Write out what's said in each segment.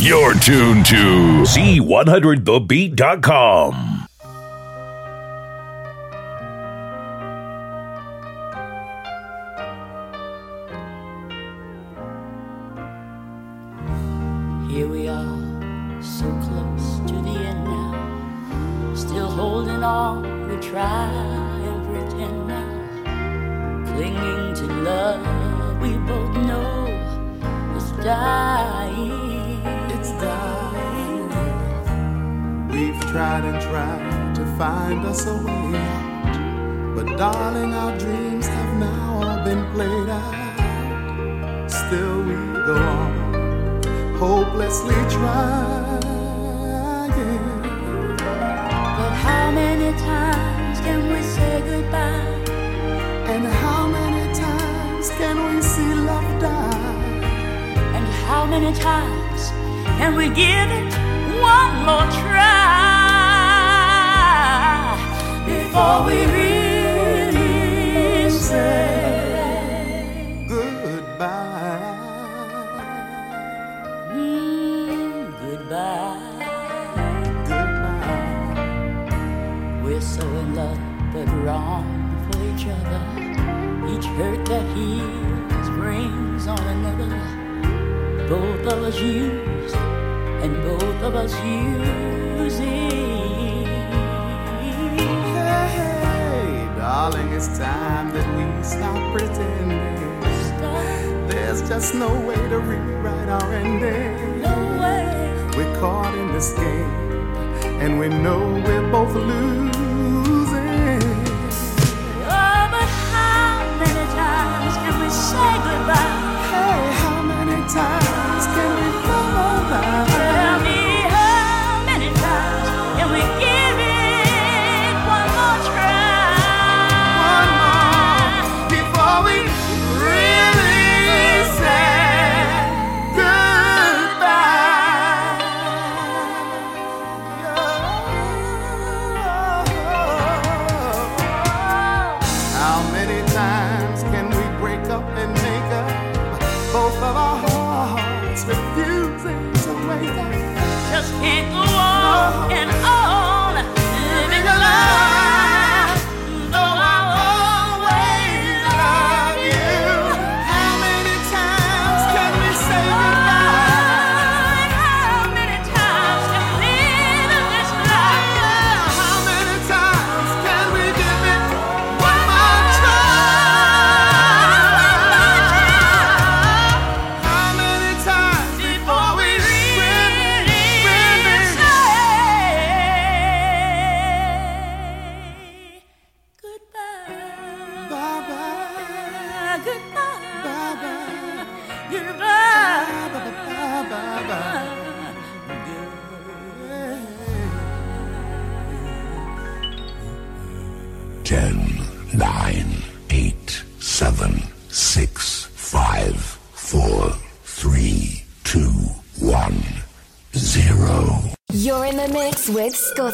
You're tuned to C100thebeat.com.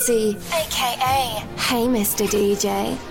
with aka Hey Mr. DJ.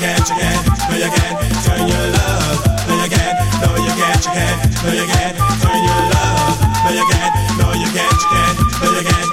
Can't, you can't, no you can't turn your love. No you can't, no you can't, you can't, no you can't turn your love. No you can't, no you can't, you can't, no you can't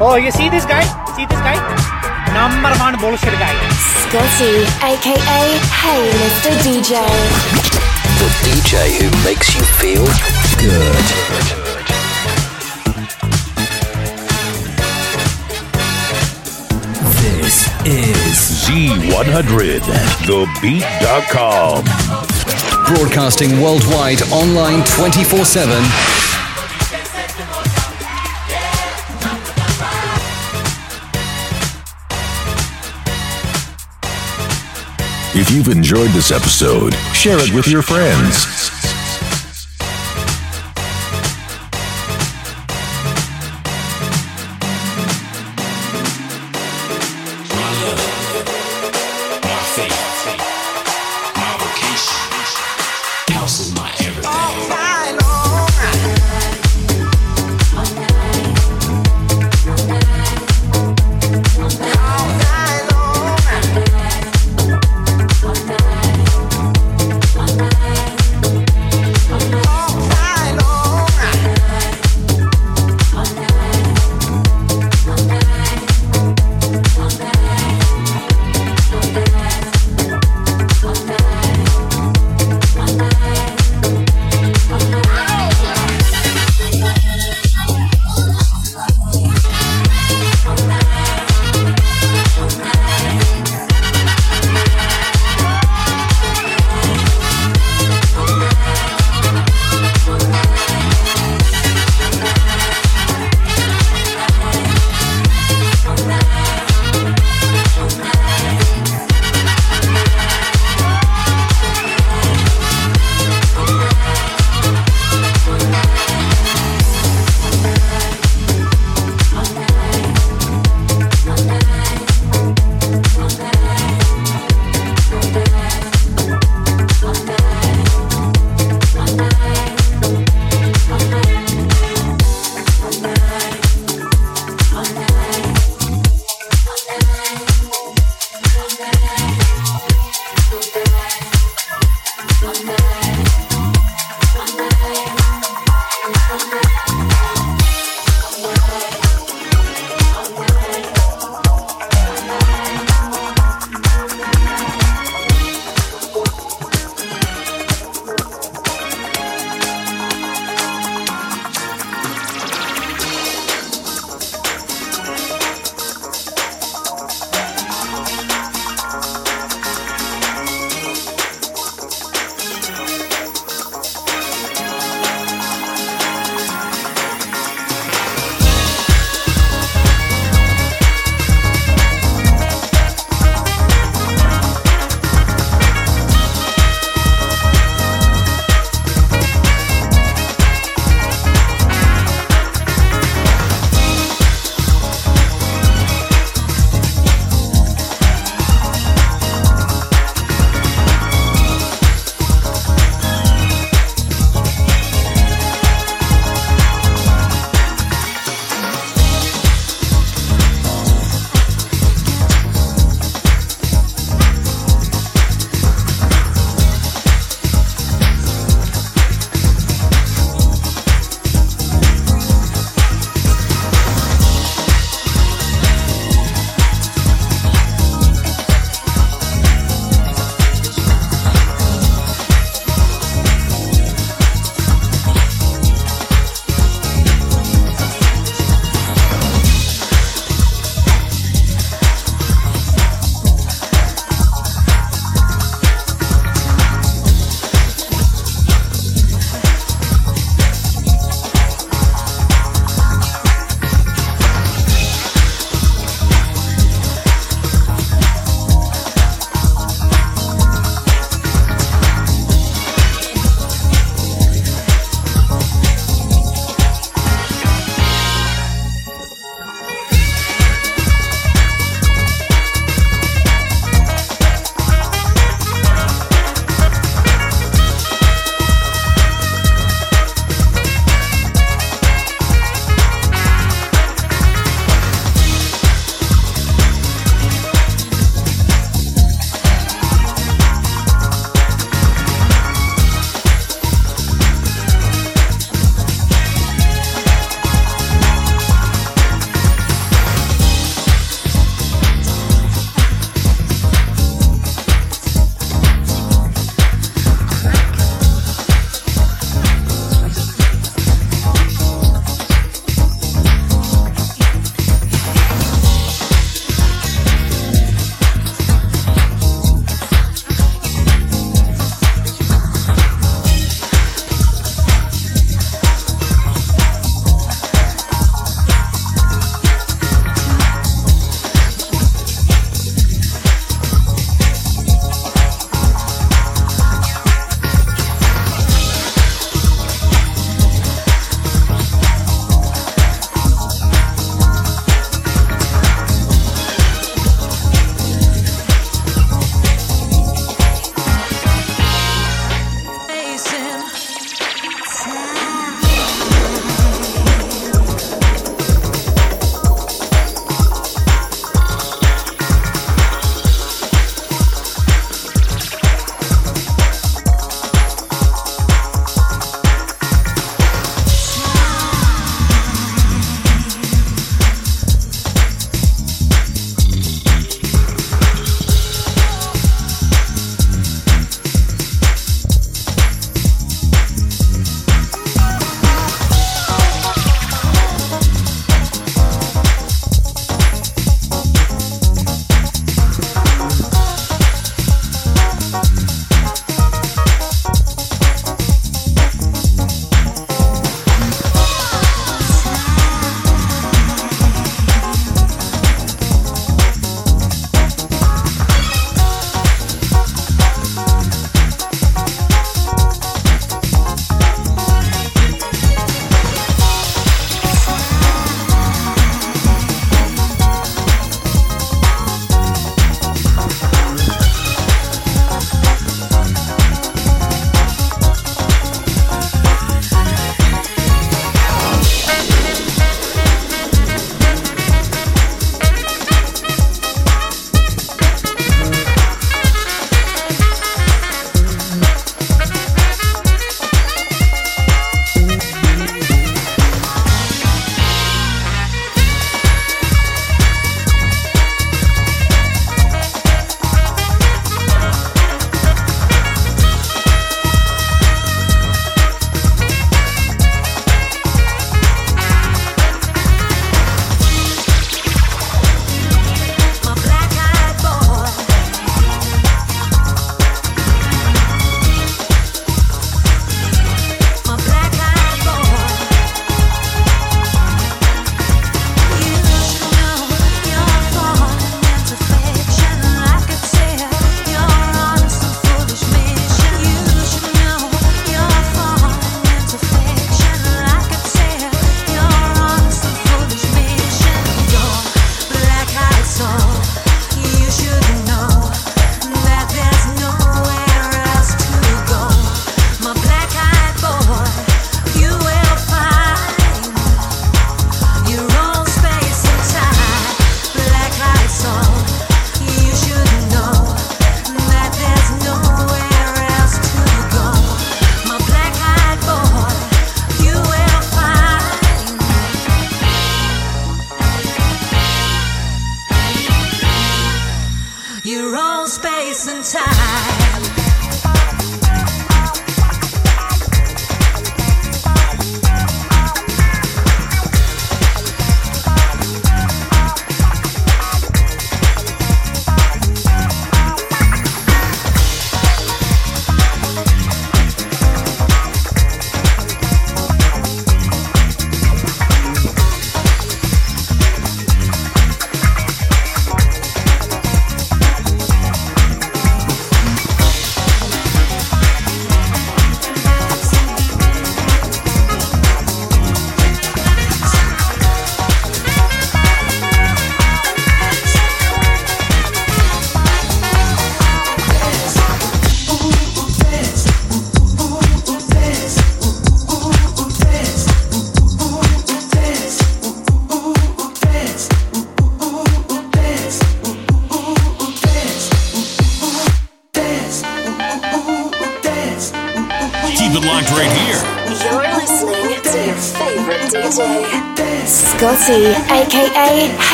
Oh, you see this guy? See this guy? Number one bullshit guy. Scotty, aka Hey Mr. DJ. The DJ who makes you feel good. This is Z100, TheBeat.com. Broadcasting worldwide online 24 7. If you've enjoyed this episode, share it with your friends.